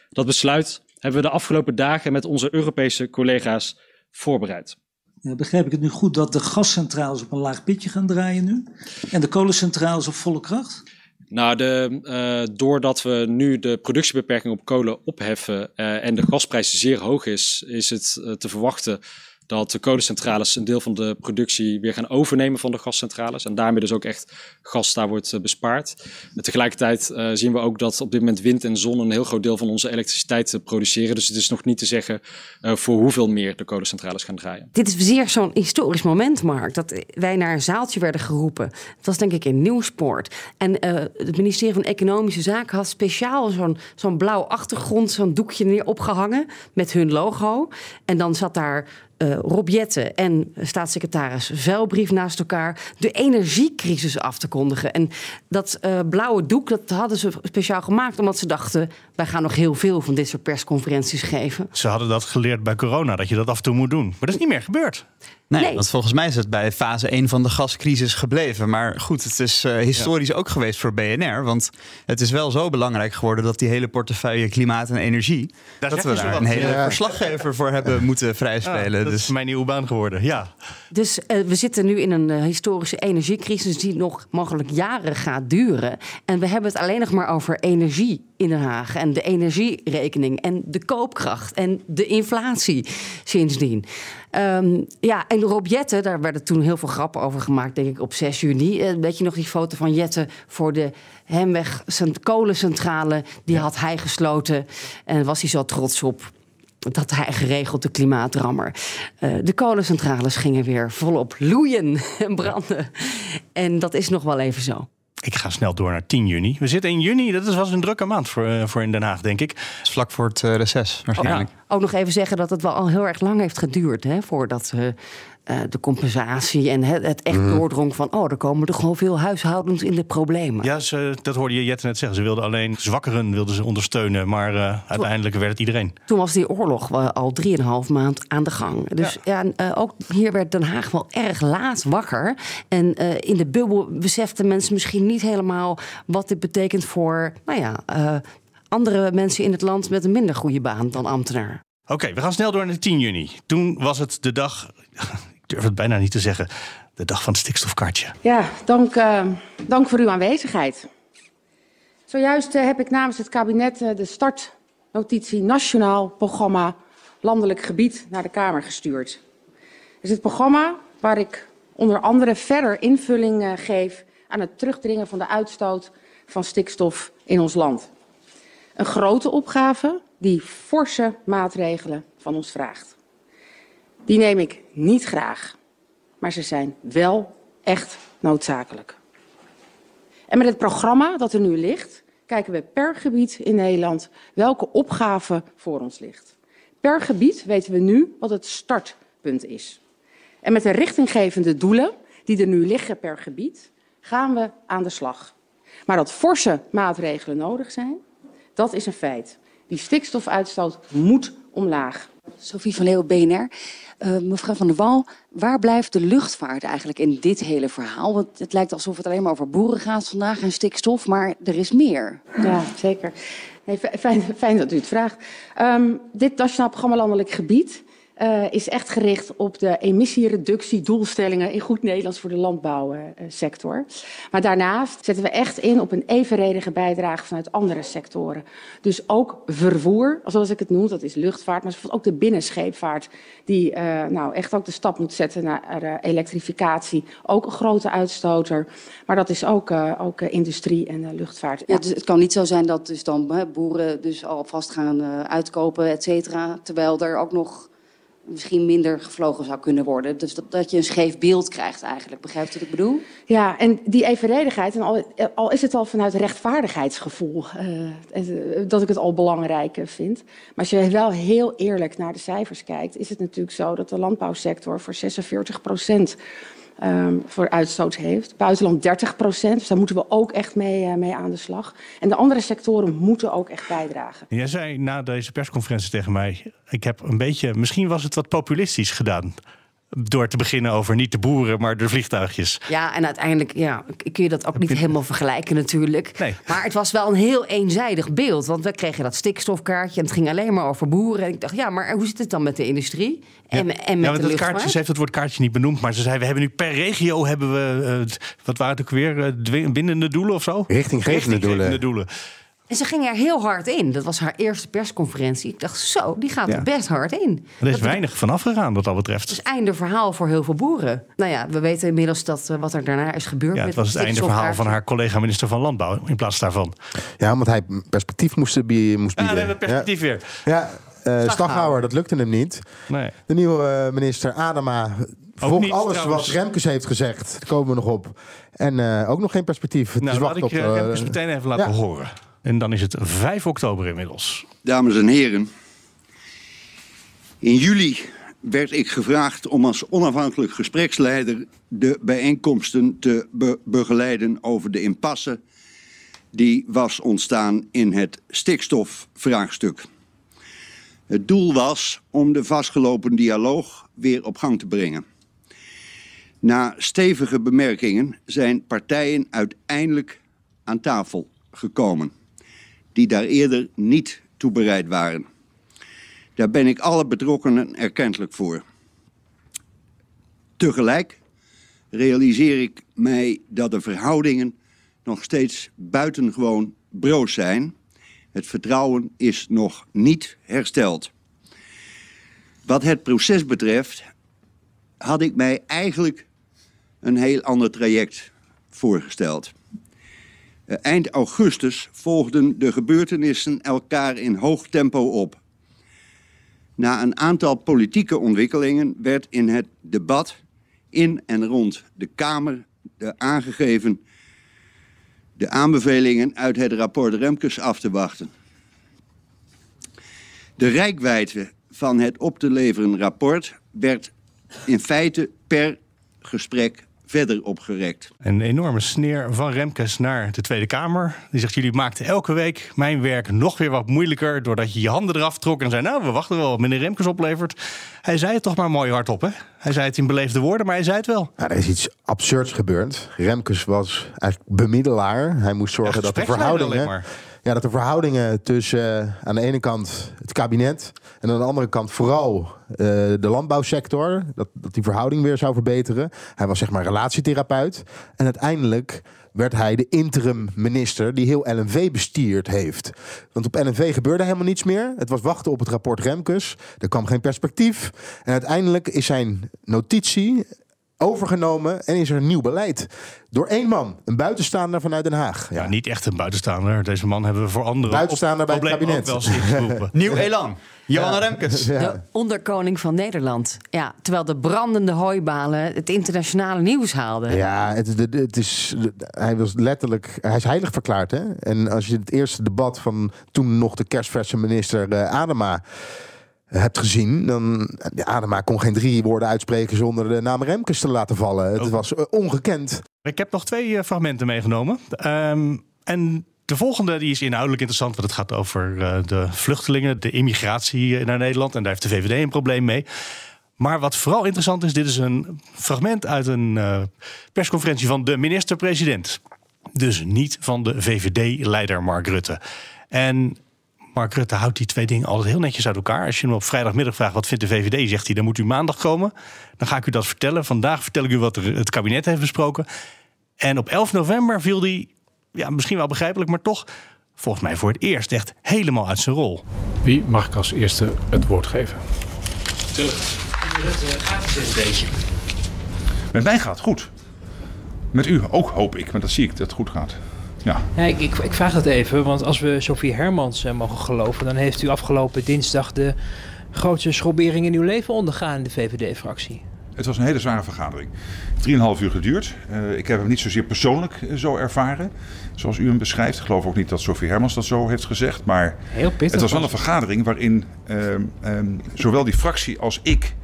Dat besluit hebben we de afgelopen dagen met onze Europese collega's voorbereid. Ja, begrijp ik het nu goed dat de gascentrales op een laag pitje gaan draaien nu? En de kolencentrales op volle kracht? Nou, de, eh, doordat we nu de productiebeperking op kolen opheffen eh, en de gasprijs zeer hoog is, is het eh, te verwachten dat de kolencentrales een deel van de productie weer gaan overnemen van de gascentrales. En daarmee dus ook echt gas daar wordt eh, bespaard. En tegelijkertijd eh, zien we ook dat op dit moment wind en zon een heel groot deel van onze elektriciteit eh, produceren. Dus het is nog niet te zeggen eh, voor hoeveel meer de kolencentrales gaan draaien. Dit is zeer zo'n historisch moment, Mark. Dat wij naar een zaaltje werden geroepen. Het was denk ik in Nieuwspoort. En het ministerie van Economische Zaken had speciaal zo'n zo'n blauw achtergrond, zo'n doekje neer opgehangen met hun logo. En dan zat daar eh Rob en staatssecretaris Velbrief naast elkaar de energiecrisis af te kondigen. En dat eh, blauwe doek dat hadden ze speciaal gemaakt omdat ze dachten: wij gaan nog heel veel van dit soort persconferenties geven. Ze hadden dat geleerd bij corona, dat je dat af en toe moet doen. Maar dat is niet meer gebeurd. Nee, want volgens mij is het bij fase 1 van de gascrisis gebleven. Maar goed, het is eh, historisch ook geweest voor BNR. Want het is wel zo belangrijk geworden dat die hele portefeuille klimaat en energie. Daar dat we daar een hele Ja. verslaggever voor hebben moeten vrijspelen. Ja, dat dus is mijn nieuwe baan geworden, ja. Dus eh, we zitten nu in een eh, historische energiecrisis die nog mogelijk jaren gaat duren. En we hebben het alleen nog maar over energie in Den Haag. En de energierekening en de koopkracht en de inflatie sindsdien. Ehm, ja, en Rob Jetten, daar werden toen heel veel grappen over gemaakt, denk ik, op 6 juni. Eh, weet je nog die foto van Jetten voor de Hemweg cent- kolencentrale? Die had hij gesloten en was hij zo trots op dat hij geregeld de klimaatrammer. Eh, de kolencentrales gingen weer volop loeien en branden. En dat is nog wel even zo. Ik ga snel door naar 10 juni. We zitten in juni, dat is- was een drukke maand voor, eh, voor in Den Haag, denk ik. vlak voor het eh, reces waarschijnlijk. Ook nog even zeggen dat het wel al heel erg lang heeft geduurd... Hè, voordat eh, eh, de compensatie en het, het echt Mhm. doordrong van... oh, er komen er gewoon veel huishoudens in de problemen. Ja, ze, dat hoorde je Jette net zeggen. Ze wilden alleen zwakkeren wilden ze ondersteunen, maar eh, uiteindelijk werd het iedereen. Toen was die oorlog wel al drieënhalf maand aan de gang. Dus ja, eh, ook hier werd Den Haag wel erg laat wakker. En eh, in de bubbel beseften mensen misschien niet helemaal wat dit betekent voor, nou ja, eh, andere mensen in het land met een minder goede baan dan ambtenaar. Oké, we gaan snel door naar 10 juni. Toen was het de dag, durf het bijna niet te zeggen, de dag van het stikstofkaartje. Ja, dank, eh, dank voor uw aanwezigheid. Zojuist eh, heb ik namens het kabinet eh, de startnotitie Nationaal Programma Landelijk Gebied naar de Kamer gestuurd. Het is het programma waar ik onder andere verder invulling geef aan het terugdringen van de uitstoot van stikstof in ons land. Een grote opgave die forse maatregelen van ons vraagt. Die neem ik niet graag, maar ze zijn wel echt noodzakelijk. En met het programma dat er nu ligt, kijken we per gebied in Nederland welke opgave voor ons ligt. Per gebied weten we nu wat het startpunt is. En met de richtinggevende doelen die er nu liggen per gebied, gaan we aan de slag. Maar dat forse maatregelen nodig zijn, dat is een feit. Die stikstofuitstoot moet omlaag. Sophie van Leeuwen, BNR. Uh, mevrouw Van der Wal, waar blijft de luchtvaart eigenlijk in dit hele verhaal? Want het lijkt alsof het alleen maar over boeren gaat vandaag en stikstof, maar er is meer. Ja, zeker. Fijn, dat u het vraagt. Um, dit Nationaal Programma Landelijk Gebied uh, is echt gericht op de emissiereductiedoelstellingen in goed Nederlands voor de landbouwsector. maar daarnaast zetten we echt in op een evenredige bijdrage vanuit andere sectoren. Dus ook vervoer, zoals ik het noem, dat is luchtvaart, maar ook de binnenscheepvaart, die uh, nou echt ook de stap moet zetten naar uh, elektrificatie. Ook een grote uitstoter, maar dat is ook, ook industrie en luchtvaart. Ja, dus het kan niet zo zijn dat dus dan boeren dus alvast gaan uitkopen, et cetera, terwijl er ook nog misschien minder gevlogen zou kunnen worden. Dus dat, dat je een scheef beeld krijgt eigenlijk. Begrijpt u wat ik bedoel? Ja, en die evenredigheid, en al, al is het al vanuit rechtvaardigheidsgevoel... Uh, dat ik het al belangrijk vind. Maar als je wel heel eerlijk naar de cijfers kijkt... is het natuurlijk zo dat de landbouwsector voor 46 procent um, voor uitstoot heeft. Buitenland 30 procent, dus daar moeten we ook echt mee, uh, mee aan de slag. En de andere sectoren moeten ook echt bijdragen. Jij zei na deze persconferentie tegen mij... ik heb een beetje, misschien was het wat populistisch gedaan door te beginnen over niet de boeren, maar de vliegtuigjes. Ja, en uiteindelijk ja, kun je dat ook niet helemaal vergelijken natuurlijk. Nee. Maar het was wel een heel eenzijdig beeld. Want we kregen dat stikstofkaartje en het ging alleen maar over boeren. En ik dacht, ja, maar hoe zit het dan met de industrie? En, ja. en met ja, de dat kaartje, ze heeft het woord kaartje niet benoemd, maar ze zei, we hebben nu per regio hebben we, uh, wat waren het ook weer, uh, bindende doelen of zo? Richtinggevende doelen. doelen. En ze ging er heel hard in. Dat was haar eerste persconferentie. Ik dacht, zo, die gaat er best hard in. Er is dat weinig vanaf gegaan wat dat betreft. Het is einde verhaal voor heel veel boeren. Nou ja, we weten inmiddels dat, uh, wat er daarna is gebeurd. Ja, het was het einde verhaal van haar collega minister van Landbouw in plaats daarvan. Ja, want hij perspectief moest, bieden. Moest bieden. Ja, nee, perspectief ja. weer. Ja, uh, Staghouwer, dat lukte hem niet. Nee. De nieuwe uh, minister Adema volgt alles trouwens. wat Remkes heeft gezegd. Daar komen we nog op. En uh, ook nog geen perspectief. Nou, is laat ik op, Remkes meteen even laten ja. horen. En dan is het 5 oktober inmiddels. Dames en heren, in juli werd ik gevraagd om als onafhankelijk gespreksleider de bijeenkomsten te be begeleiden over de impasse die was ontstaan in het stikstofvraagstuk. Het doel was om de vastgelopen dialoog weer op gang te brengen. Na stevige bemerkingen zijn partijen uiteindelijk aan tafel gekomen die daar eerder niet toe bereid waren. Daar ben ik alle betrokkenen erkentelijk voor. Tegelijk realiseer ik mij dat de verhoudingen nog steeds buitengewoon broos zijn. Het vertrouwen is nog niet hersteld. Wat het proces betreft had ik mij eigenlijk een heel ander traject voorgesteld. Eind augustus volgden de gebeurtenissen elkaar in hoog tempo op. Na een aantal politieke ontwikkelingen werd in het debat in en rond de Kamer de aangegeven de aanbevelingen uit het rapport Remkes af te wachten. De rijkwijde van het op te leveren rapport werd in feite per gesprek verder opgerekt. Een enorme sneer van Remkes naar de Tweede Kamer. Die zegt, jullie maakten elke week mijn werk nog weer wat moeilijker... doordat je je handen eraf trok en zei... nou, we wachten wel wat meneer Remkes oplevert. Hij zei het toch maar mooi hardop, hè? Hij zei het in beleefde woorden, maar hij zei het wel. Ja, er is iets absurds gebeurd. Remkes was eigenlijk bemiddelaar. Hij moest zorgen dat de verhoudingen... Ja, dat de verhoudingen tussen uh, aan de ene kant het kabinet en aan de andere kant vooral uh, de landbouwsector, dat, dat die verhouding weer zou verbeteren. Hij was zeg maar relatietherapeut. En uiteindelijk werd hij de interim minister die heel LNV bestierd heeft. Want op LNV gebeurde helemaal niets meer. Het was wachten op het rapport Remkes. Er kwam geen perspectief. En uiteindelijk is zijn notitie overgenomen en is er een nieuw beleid. Door één man, een buitenstaander vanuit Den Haag. Ja, niet echt een buitenstaander. Deze man hebben we voor anderen buitenstaander bij het kabinet. Nieuw elan. Johanna Remkes. Ja. De onderkoning van Nederland. Ja, terwijl de brandende hooibalen het internationale nieuws haalden. Ja, het, het, het is, hij was letterlijk... Hij is heilig verklaard, hè? En als je het eerste debat van toen nog de kerstverse minister uh, Adema hebt gezien, dan ja, Adema kon geen drie woorden uitspreken zonder de naam Remkes te laten vallen. Het was uh, ongekend. Ik heb nog twee uh, fragmenten meegenomen. Um, en de volgende die is inhoudelijk interessant, want het gaat over uh, de vluchtelingen, de immigratie naar Nederland. En daar heeft de VVD een probleem mee. Maar wat vooral interessant is, dit is een fragment uit een uh, persconferentie van de minister-president. Dus niet van de VVD-leider Mark Rutte. En Mark Rutte houdt die twee dingen altijd heel netjes uit elkaar. Als je hem op vrijdagmiddag vraagt wat vindt de VVD, zegt hij dan moet u maandag komen. Dan ga ik u dat vertellen. Vandaag vertel ik u wat het kabinet heeft besproken. En op 11 november viel hij, ja, misschien wel begrijpelijk, maar toch volgens mij voor het eerst echt helemaal uit zijn rol. Wie mag ik als eerste het woord geven? Tuurlijk. gaat het een beetje? Met mij gaat het goed. Met u ook, hoop ik, maar dat zie ik dat het goed gaat. Ja. ja ik, ik, ik, vraag dat even, want als we Sophie Hermans uh, mogen geloven, dan heeft u afgelopen dinsdag de grootste schrobbering in uw leven ondergaan in de VVD-fractie. Het was een hele zware vergadering. Drieënhalf uur geduurd. Uh, ik heb hem niet zozeer persoonlijk uh, zo ervaren, zoals u hem beschrijft. Ik geloof ook niet dat Sophie Hermans dat zo heeft gezegd. Maar Heel pittig, het was wel een vergadering waarin uh, zowel die fractie als ik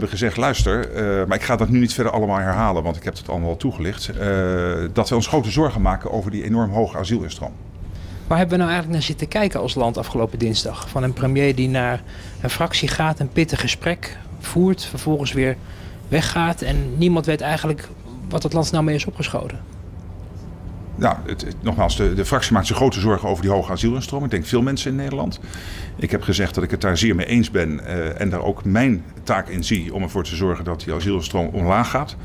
hebben gezegd: luister, uh, maar ik ga dat nu niet verder allemaal herhalen, want ik heb het allemaal al toegelicht. Uh, dat we ons grote zorgen maken over die enorm hoge asielinstroom. Waar hebben we nou eigenlijk naar zitten kijken als land afgelopen dinsdag? Van een premier die naar een fractie gaat, een pittig gesprek voert, vervolgens weer weggaat en niemand weet eigenlijk wat het land nou mee is opgeschoten. Nou, het, het, nogmaals, de, de, fractie maakt zich grote zorgen over die hoge asielinstroom. Ik denk veel mensen in Nederland. Ik heb gezegd dat ik het daar zeer mee eens ben uh, en daar ook mijn taak in zie om ervoor te zorgen dat die asielinstroom omlaag gaat.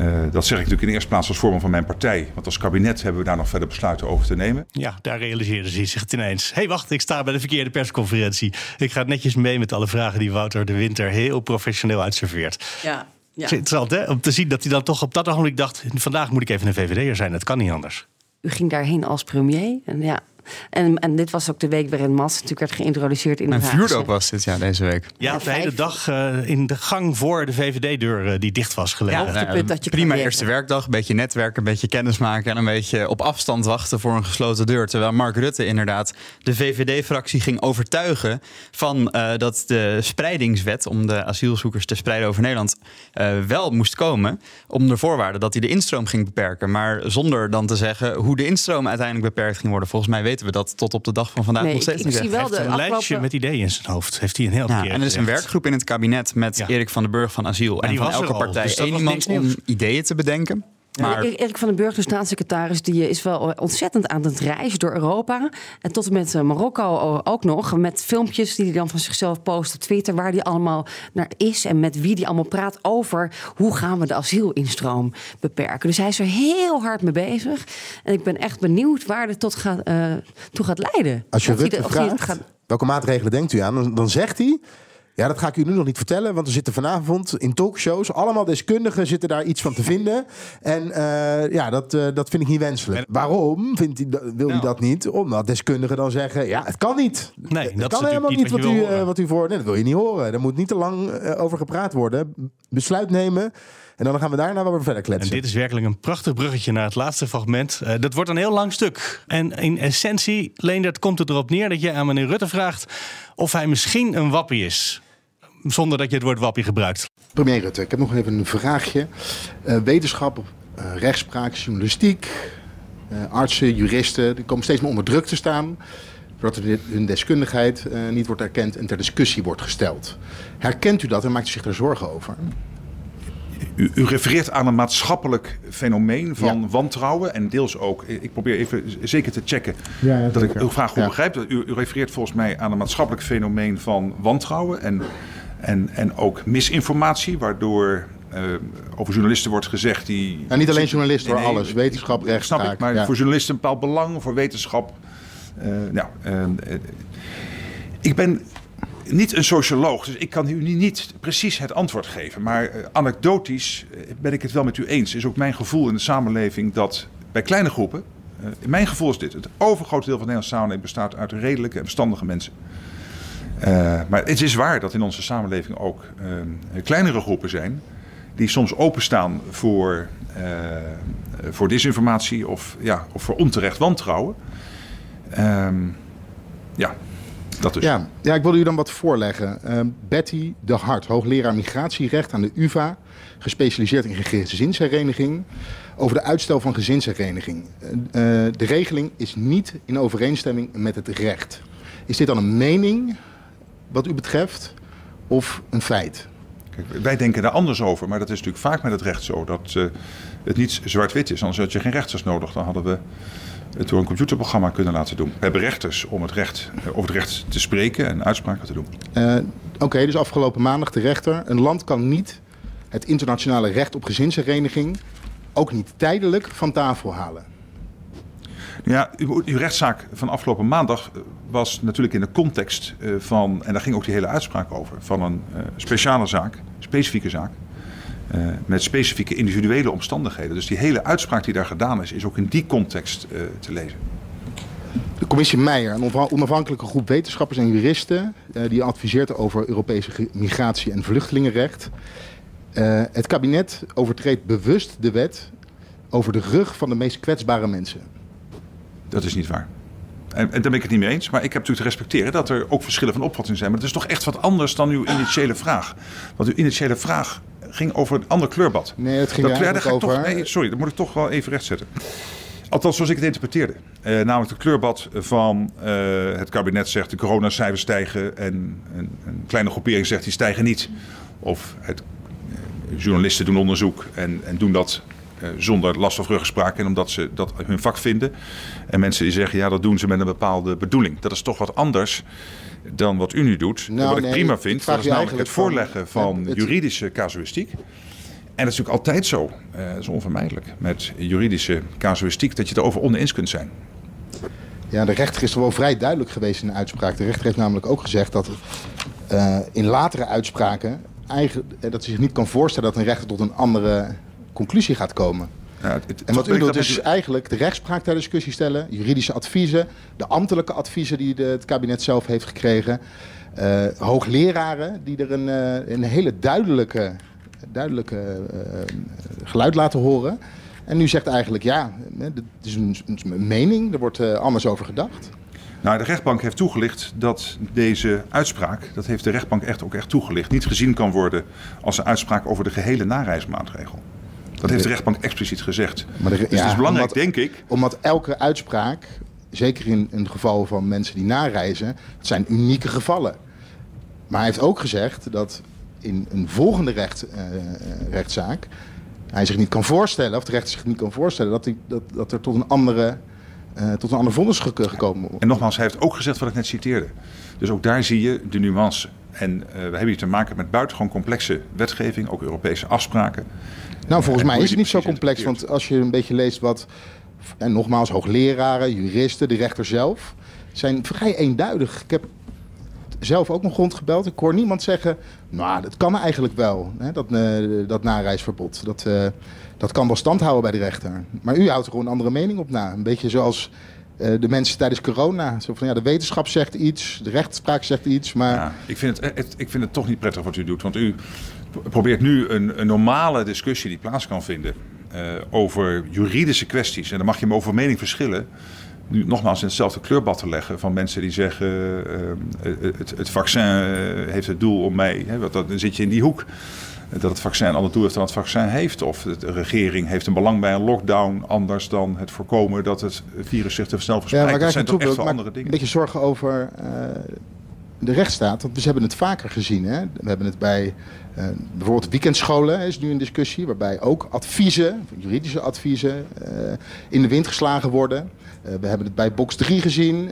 Uh, dat zeg ik natuurlijk in de eerste plaats als vorm van mijn partij. Want als kabinet hebben we daar nog verder besluiten over te nemen. Ja, daar realiseerde ze zich het ineens. Hé, hey, wacht, ik sta bij de verkeerde persconferentie. Ik ga netjes mee met alle vragen die Wouter de Winter heel professioneel uitserveert. Ja. Ja. Interessant hè? Om te zien dat hij dan toch op dat ogenblik dacht... vandaag moet ik even een VVD'er zijn, dat kan niet anders. U ging daarheen als premier. En ja, en, en dit was ook de week waarin Mas natuurlijk werd geïntroduceerd in de Een vuurdoop was dit, ja, deze week. Ja, de hele dag uh, in de gang voor de VVD-deur uh, die dicht was gelegen. Ja, nou, dat je prima eerste werkdag, een beetje netwerken, een beetje kennis maken... en een beetje op afstand wachten voor een gesloten deur. Terwijl Mark Rutte inderdaad de VVD-fractie ging overtuigen... van uh, dat de spreidingswet om de asielzoekers te spreiden over Nederland... wel moest komen, om de voorwaarde dat hij de instroom ging beperken. Maar zonder dan te zeggen hoe de instroom uiteindelijk beperkt ging worden. Volgens mij weten we dat tot op de dag van vandaag nee, nog steeds ik, niet. Ik zie wel Hij heeft een afgelopen... lijstje met ideeën in zijn hoofd. Heeft hij een heel ja, keer En er is een werkgroep in het kabinet met ja. Erik van den Burg van Asiel. En van was er elke al, partij dus één iemand om ideeën te bedenken. Maar Erik van den Burg, de staatssecretaris, die is wel ontzettend aan het reizen door Europa. En tot en met eh, Marokko ook nog. Met filmpjes die hij dan van zichzelf post op Twitter. Waar hij allemaal naar is en met wie hij allemaal praat over hoe gaan we de asielinstroom beperken. Dus hij is er heel hard mee bezig. En ik ben echt benieuwd waar dit tot gaat, uh, toe gaat leiden. Als je Rutte vraagt, gaat- welke maatregelen denkt u aan? Dan, dan zegt hij... Ja, dat ga ik u nu nog niet vertellen, want er zitten vanavond in talkshows allemaal deskundigen zitten daar iets van te vinden. En eh, ja, dat, eh, dat vind ik niet wenselijk. Waarom vindt hij, wil hij dat niet? Omdat deskundigen dan zeggen, ja, het kan niet. Nee, het dat kan is helemaal niet wat, u, eh, wat u voor. Nee, dat wil je niet horen. Er moet niet te lang over gepraat worden. Besluit nemen. En dan gaan we daarna wel weer verder En kletsen. dit is werkelijk een prachtig bruggetje naar het laatste fragment. Dat wordt een heel lang stuk. En in essentie, Leendert, komt het erop neer dat je aan meneer Rutte vraagt... of hij misschien een wappie is. Zonder dat je het woord wappie gebruikt. Premier Rutte, ik heb nog even een vraagje. Eh, wetenschap, eh, rechtspraak, journalistiek, eh, artsen, juristen, die komen steeds meer onder druk te staan. Doordat hun deskundigheid niet wordt erkend en ter discussie wordt gesteld. Herkent u dat en maakt u zich er zorgen over? U, u refereert aan een maatschappelijk fenomeen van wantrouwen en deels ook. Ik probeer even zeker te checken Ja, ja, dat ik uw vraag goed begrijp. U, u refereert volgens mij aan een maatschappelijk fenomeen van wantrouwen en, en, en ook misinformatie, waardoor eh, over journalisten wordt gezegd die. Ja, niet alleen journalisten, Nee, nee, alles. Wetenschap, Snap rechtspraak. ik, maar voor journalisten een bepaald belang, voor wetenschap. eh, nou, eh, ik ben niet een socioloog, dus ik kan u niet, precies het antwoord geven. Maar eh, anekdotisch eh, ben ik het wel met u eens. Is ook mijn gevoel in de samenleving dat bij kleine groepen. eh, mijn gevoel is dit: het overgrote deel van de Nederlandse samenleving bestaat uit redelijke en verstandige mensen. Maar het is waar dat in onze samenleving ook kleinere groepen zijn. die soms openstaan voor, voor disinformatie of, ja, of voor onterecht wantrouwen. Ehm, ja, dat dus. Ja, ja, ik wil u dan wat voorleggen. Ehm, Betty de Hart, hoogleraar migratierecht aan de UvA, gespecialiseerd in gezinshereniging, over de uitstel van gezinshereniging. Eh, eh, de regeling is niet in overeenstemming met het recht. Is dit dan een mening wat u betreft of een feit? Kijk, wij denken daar anders over, maar dat is natuurlijk vaak met het recht zo. Dat uh, het niet zwart-wit is. Anders had je geen rechters nodig. Dan hadden we door een computerprogramma kunnen laten doen. We hebben rechters om het recht, uh, over het recht te spreken en uitspraken te doen. Uh, Oké, okay, dus afgelopen maandag de rechter. Een land kan niet het internationale recht op gezinshereniging ook niet tijdelijk van tafel halen. Ja, uw, uw, rechtszaak van afgelopen maandag was natuurlijk in de context van, en daar ging ook die hele uitspraak over, van een speciale zaak, specifieke zaak, uh, met specifieke individuele omstandigheden. Dus die hele uitspraak die daar gedaan is, is ook in die context te lezen. De commissie Meijer, een onafhankelijke groep wetenschappers en juristen, die adviseert over Europese migratie- en vluchtelingenrecht. het kabinet overtreedt bewust de wet over de rug van de meest kwetsbare mensen. Dat is niet waar. En, en, daar ben ik het niet mee eens. Maar ik heb natuurlijk te respecteren dat er ook verschillen van opvatting zijn. Maar het is toch echt wat anders dan uw initiële vraag. Want uw initiële vraag ging over een ander kleurbad. Nee, het ging dat, er daar ga over... toch, nee, sorry, dat moet ik toch wel even rechtzetten. Althans, zoals ik het interpreteerde. Eh, namelijk het kleurbad van uh, het kabinet zegt de coronacijfers stijgen. En een, een, kleine groepering zegt die stijgen niet. Of het, uh, journalisten doen onderzoek en, en doen dat zonder last of ruggespraak en omdat ze dat hun vak vinden. En mensen die zeggen, ja, dat doen ze met een bepaalde bedoeling. Dat is toch wat anders dan wat u nu doet. Nou, wat ik nee, prima ik vind, vraag dat is namelijk het voorleggen van- juridische casuïstiek. En dat is natuurlijk altijd zo, eh, dat is onvermijdelijk, met juridische casuïstiek, dat je het erover oneens kunt zijn. Ja, de rechter is toch wel vrij duidelijk geweest in de uitspraak. De rechter heeft namelijk ook gezegd dat eh, in latere uitspraken... Eigen, eh, dat hij zich niet kan voorstellen dat een rechter tot een andere conclusie gaat komen. Ja, het- het- En wat u doet is met- eigenlijk de rechtspraak ter discussie stellen... juridische adviezen, de ambtelijke adviezen die de- het kabinet zelf heeft gekregen... eh, hoogleraren die er een, eh, een hele duidelijke, duidelijke eh, geluid laten horen... En nu zegt eigenlijk, ja, het is een, een mening, er wordt eh, anders over gedacht. Nou, de rechtbank heeft toegelicht dat deze uitspraak, dat heeft de rechtbank echt ook echt toegelicht, niet gezien kan worden als een uitspraak over de gehele nareismaatregel. Dat heeft de rechtbank expliciet gezegd. Maar de- dus ja, het is belangrijk, omdat- denk ik, Omdat elke uitspraak, zeker in een geval van mensen die nareizen, het zijn unieke gevallen. Maar hij heeft ook gezegd dat in een volgende recht, eh, rechtszaak hij zich niet kan voorstellen, of de rechter zich niet kan voorstellen, dat, hij, dat, dat er tot een andere, eh, tot een ander vonnis ge- gekomen wordt. En nogmaals, hij heeft ook gezegd wat ik net citeerde. Dus ook daar zie je de nuance. En eh, we hebben hier te maken met buitengewoon complexe wetgeving, ook Europese afspraken. Nou, volgens En mij is het niet zo complex. Want als je een beetje leest wat, en nogmaals, hoogleraren, juristen, de rechter zelf, zijn vrij eenduidig. Ik heb zelf ook nog rondgebeld. Ik hoor niemand zeggen, nou, dat kan eigenlijk wel, hè, dat, eh, dat nareisverbod. Dat, eh, dat kan wel stand houden bij de rechter. Maar u houdt er gewoon een andere mening op na. Een beetje zoals eh, de mensen tijdens corona. Zo van, ja, de wetenschap zegt iets, de rechtspraak zegt iets, maar... Ja, ik, vind het, het- ik vind het toch niet prettig wat u doet. Want u probeert nu een, een normale discussie die plaats kan vinden eh, over juridische kwesties. En dan mag je me over mening verschillen. Nu nogmaals in hetzelfde kleurbad te leggen van mensen die zeggen... eh, het, het vaccin eh, heeft het doel om mij... Hè, wat- dan zit je in die hoek. Dat het vaccin een ander doel heeft dan het vaccin heeft. Of de regering heeft een belang bij een lockdown... anders dan het voorkomen dat het virus zich te snel Ja, verspreidt. maar dat zijn toch echt wel andere dingen. een beetje zorgen over eh, de rechtsstaat. Want we hebben het vaker gezien. Hè? We hebben het bij eh, bijvoorbeeld weekendscholen is nu een discussie... waarbij ook adviezen, juridische adviezen, eh, in de wind geslagen worden. Eh, we hebben het bij box 3 gezien.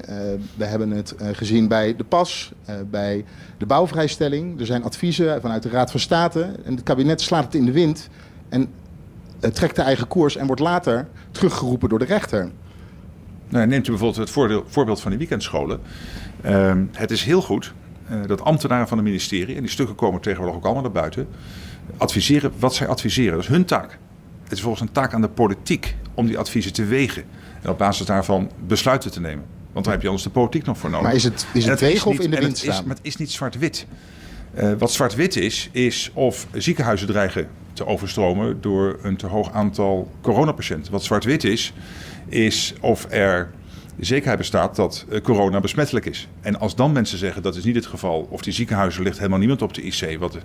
We hebben het gezien bij de PAS, bij de bouwvrijstelling. Er zijn adviezen vanuit de Raad van State. En het kabinet slaat het in de wind... en trekt de eigen koers en wordt later teruggeroepen door de rechter. Nou, neemt u bijvoorbeeld het voorbeeld van die weekendscholen. Ehm, het is heel goed eh, dat ambtenaren van het ministerie, en die stukken komen tegenwoordig ook allemaal naar buiten, adviseren wat zij adviseren. Dat is hun taak. Het is volgens een taak aan de politiek om die adviezen te wegen. En op basis daarvan besluiten te nemen. Want daar heb je anders de politiek nog voor nodig. Maar is het- is het wegen of in de wind is, staan? Maar het is niet zwart-wit. Eh, wat zwart-wit is, is of ziekenhuizen dreigen te overstromen door een te hoog aantal coronapatiënten. Wat zwart-wit is, is of er zekerheid bestaat dat eh, corona besmettelijk is. En als dan mensen zeggen dat is niet het geval, of die ziekenhuizen ligt helemaal niemand op de IC, wat eh,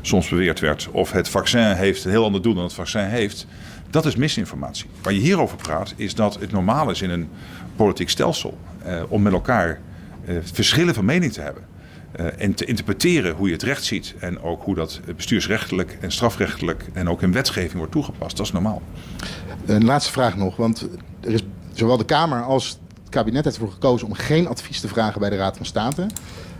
soms beweerd werd, of het vaccin heeft een heel ander doel dan het vaccin heeft, dat is misinformatie. Waar je hierover praat, is dat het normaal is in een politiek stelsel eh, om met elkaar eh, verschillen van mening te hebben. eh, en te interpreteren hoe je het recht ziet. En ook hoe dat bestuursrechtelijk en strafrechtelijk en ook in wetgeving wordt toegepast. Dat is normaal. Een laatste vraag nog, want er is zowel de Kamer als kabinet heeft ervoor gekozen om geen advies te vragen bij de Raad van State.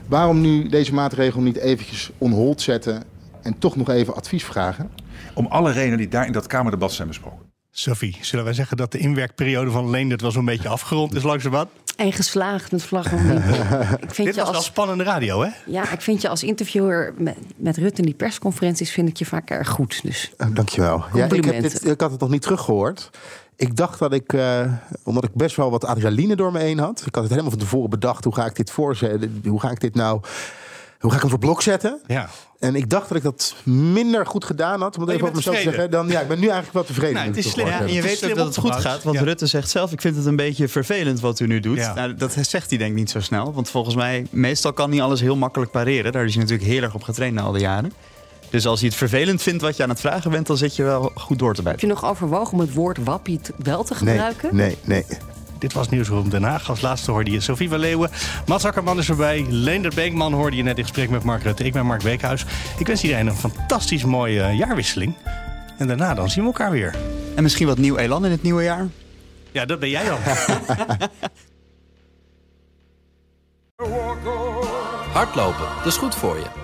Waarom nu deze maatregel niet eventjes on hold zetten en toch nog even advies vragen? Om alle redenen die daar in dat Kamerdebat zijn besproken. Sophie, zullen wij zeggen dat de inwerkperiode van Leendert wel zo'n beetje afgerond is langzamerhand? En geslaagd met vlaggen. ik vind Dit je was wel als, spannende radio, hè? ja, ik vind je als interviewer met, met Rutte in die persconferenties vind ik je vaak erg goed. Dus dankjewel. Ja, ik, heb dit, ik had het nog niet teruggehoord. Ik dacht dat ik, eh, omdat ik best wel wat adrenaline door me heen had. Ik had het helemaal van tevoren bedacht. Hoe ga ik dit voorzetten? Hoe ga ik dit nou... Hoe ga ik hem voor blok zetten? Ja. En ik dacht dat ik dat minder goed gedaan had. Om het Maar even je over mezelf te zeggen. Dan, ja, ik ben nu eigenlijk wel tevreden. Nou, het is slim. Ja, en je weet ook dat het goed gaat. Want Ja. Rutte zegt zelf, ik vind het een beetje vervelend wat u nu doet. Ja. Nou, dat zegt hij denk ik niet zo snel. Want volgens mij, meestal kan hij alles heel makkelijk pareren. Daar is hij natuurlijk heel erg op getraind na al die jaren. Dus als hij het vervelend vindt wat je aan het vragen bent... dan zit je wel goed door te heb bijten. je nog overwogen om het woord wappie te- wel te gebruiken? Nee, nee. Dit was Nieuwsroom Den Haag. Als laatste hoorde je Sophie van Leeuwen. Mats Akkerman is erbij. Leender Beekman hoorde je net in gesprek met Mark Rutte. Ik ben Mark Beekhuis. Ik wens iedereen een fantastisch mooie jaarwisseling. En daarna dan zien we elkaar weer. En misschien wat nieuw elan in het nieuwe jaar? Ja, dat ben jij dan. Hardlopen, dat is goed voor je.